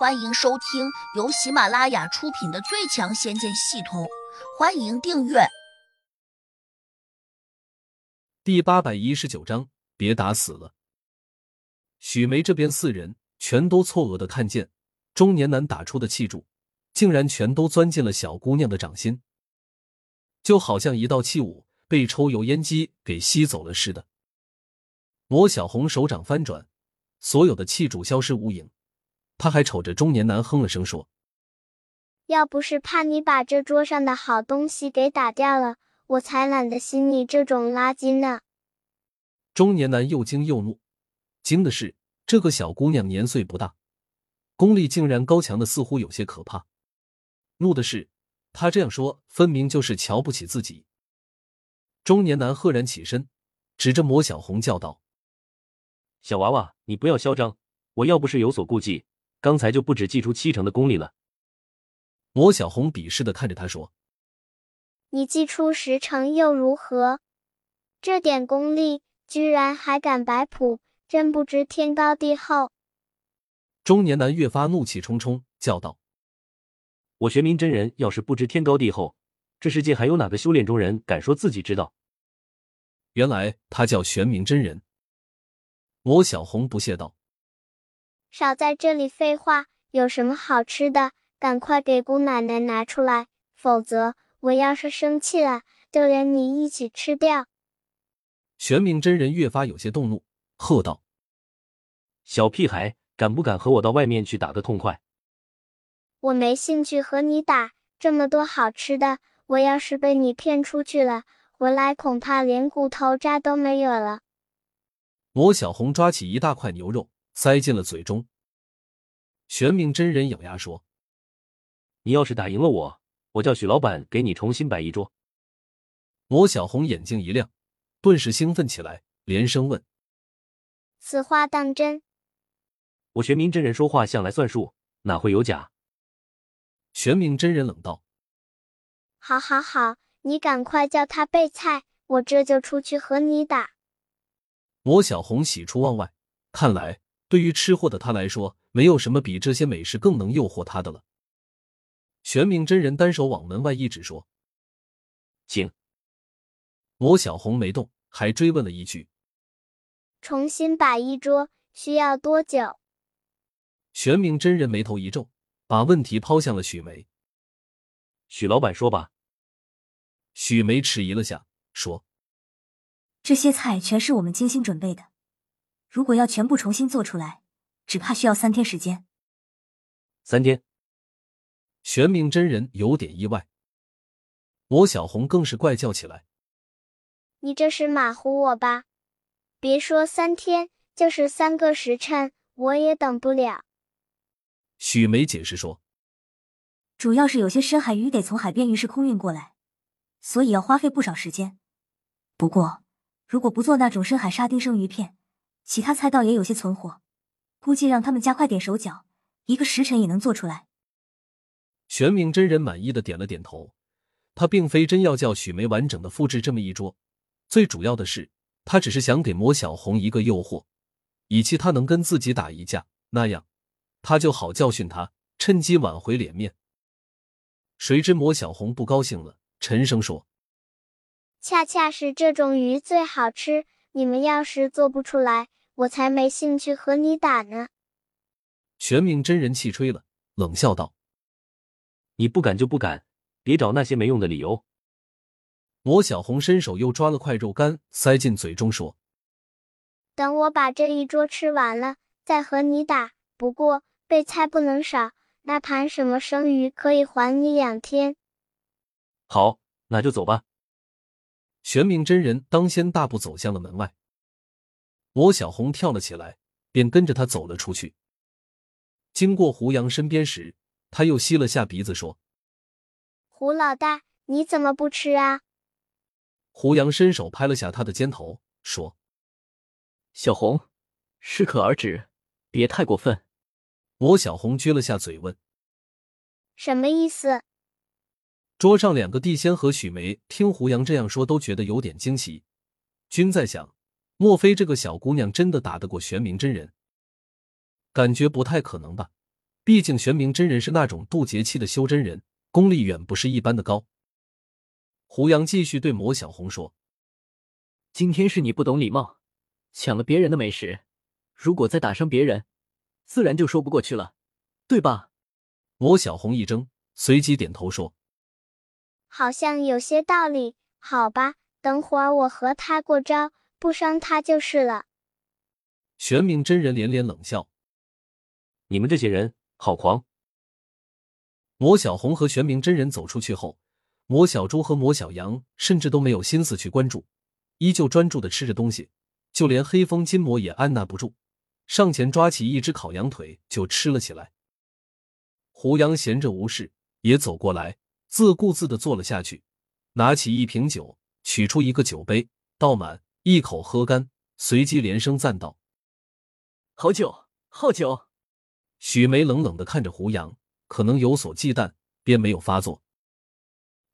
欢迎收听由喜马拉雅出品的《最强仙剑系统》，欢迎订阅。第八百一十九章，别打死了。许梅这边四人全都错愕的看见中年男打出的气柱，竟然全都钻进了小姑娘的掌心，就好像一道气雾被抽油烟机给吸走了似的。魔小红手掌翻转，所有的气柱消失无影。他还瞅着中年男哼了声说：“要不是怕你把这桌上的好东西给打掉了，我才懒得吸你这种垃圾呢。”中年男又惊又怒，惊的是这个小姑娘年岁不大，功力竟然高强的似乎有些可怕；怒的是他这样说，分明就是瞧不起自己。中年男赫然起身，指着魔小红叫道：“小娃娃，你不要嚣张！我要不是有所顾忌。”刚才就不止祭出七成的功力了。魔小红鄙视的看着他说：“你祭出十成又如何？这点功力居然还敢摆谱，真不知天高地厚。”中年男越发怒气冲冲，叫道：“我玄冥真人要是不知天高地厚，这世界还有哪个修炼中人敢说自己知道？”原来他叫玄冥真人。魔小红不屑道。少在这里废话！有什么好吃的，赶快给姑奶奶拿出来，否则我要是生气了，就连你一起吃掉！玄冥真人越发有些动怒，喝道：“小屁孩，敢不敢和我到外面去打个痛快？”我没兴趣和你打，这么多好吃的，我要是被你骗出去了，回来恐怕连骨头渣都没有了。魔小红抓起一大块牛肉。塞进了嘴中。玄冥真人咬牙说：“你要是打赢了我，我叫许老板给你重新摆一桌。”魔小红眼睛一亮，顿时兴奋起来，连声问：“此话当真？”我玄冥真人说话向来算数，哪会有假？玄冥真人冷道：“好，好，好，你赶快叫他备菜，我这就出去和你打。”魔小红喜出望外，看来。对于吃货的他来说，没有什么比这些美食更能诱惑他的了。玄冥真人单手往门外一指，说：“请。”魔小红没动，还追问了一句：“重新摆一桌需要多久？”玄冥真人眉头一皱，把问题抛向了许梅。许老板说吧。许梅迟疑了下，说：“这些菜全是我们精心准备的。”如果要全部重新做出来，只怕需要三天时间。三天，玄冥真人有点意外。罗小红更是怪叫起来：“你这是马虎我吧？别说三天，就是三个时辰，我也等不了。”许梅解释说：“主要是有些深海鱼得从海边鱼市空运过来，所以要花费不少时间。不过，如果不做那种深海沙丁生鱼片，”其他菜倒也有些存货，估计让他们加快点手脚，一个时辰也能做出来。玄冥真人满意的点了点头，他并非真要叫许梅完整的复制这么一桌，最主要的是，他只是想给魔小红一个诱惑，以期他能跟自己打一架，那样他就好教训他，趁机挽回脸面。谁知魔小红不高兴了，沉声说：“恰恰是这种鱼最好吃。”你们要是做不出来，我才没兴趣和你打呢。玄冥真人气吹了，冷笑道：“你不敢就不敢，别找那些没用的理由。”魔小红伸手又抓了块肉干塞进嘴中，说：“等我把这一桌吃完了，再和你打。不过备菜不能少，那盘什么生鱼可以还你两天。”好，那就走吧。玄冥真人当先大步走向了门外，魔小红跳了起来，便跟着他走了出去。经过胡杨身边时，他又吸了下鼻子，说：“胡老大，你怎么不吃啊？”胡杨伸手拍了下他的肩头，说：“小红，适可而止，别太过分。”罗小红撅了下嘴，问：“什么意思？”桌上两个地仙和许梅听胡杨这样说，都觉得有点惊奇。均在想，莫非这个小姑娘真的打得过玄冥真人？感觉不太可能吧。毕竟玄冥真人是那种渡劫期的修真人，功力远不是一般的高。胡杨继续对魔小红说：“今天是你不懂礼貌，抢了别人的美食，如果再打伤别人，自然就说不过去了，对吧？”魔小红一怔，随即点头说：“好像有些道理。好吧，等会儿我和他过招，不伤他就是了。”玄冥真人连连冷笑：“你们这些人好狂！”魔小红和玄冥真人走出去后，魔小猪和魔小羊甚至都没有心思去关注，依旧专注的吃着东西。就连黑风金魔也按捺不住，上前抓起一只烤羊腿就吃了起来。胡杨闲着无事，也走过来，自顾自的坐了下去，拿起一瓶酒，取出一个酒杯，倒满，一口喝干，随即连声赞道。好酒，好酒！许梅冷冷的看着胡杨，可能有所忌惮，便没有发作。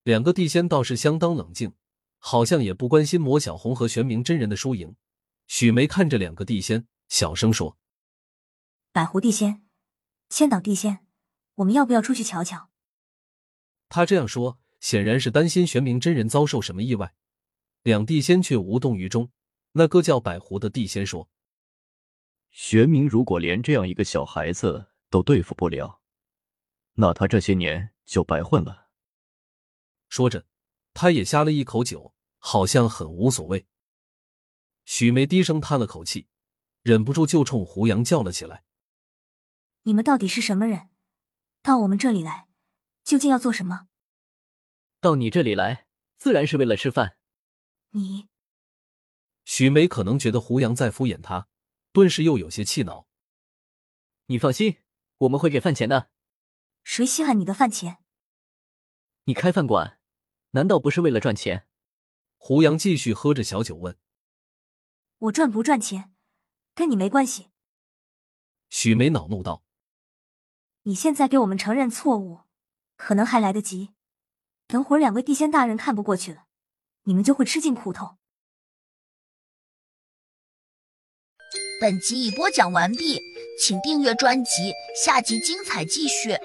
两个地仙倒是相当冷静，好像也不关心魔小红和玄冥真人的输赢。许梅看着两个地仙，小声说：“百狐地仙，千岛地仙，我们要不要出去瞧瞧？”他这样说，显然是担心玄冥真人遭受什么意外。两地仙却无动于衷。那个叫百狐的地仙说。玄冥如果连这样一个小孩子都对付不了，那他这些年就白混了。说着，他也呷了一口酒，好像很无所谓。许梅低声叹了口气，忍不住就冲胡杨叫了起来：“你们到底是什么人？到我们这里来，究竟要做什么？”“到你这里来，自然是为了吃饭。”你，许梅可能觉得胡杨在敷衍她。顿时又有些气恼。你放心，我们会给饭钱的。谁稀罕你的饭钱？你开饭馆，难道不是为了赚钱？胡杨继续喝着小酒问：“我赚不赚钱，跟你没关系。”许梅恼怒道：“你现在给我们承认错误，可能还来得及。等会儿两位地仙大人看不过去了，你们就会吃尽苦头。”本集已播讲完毕，请订阅专辑，下集精彩继续。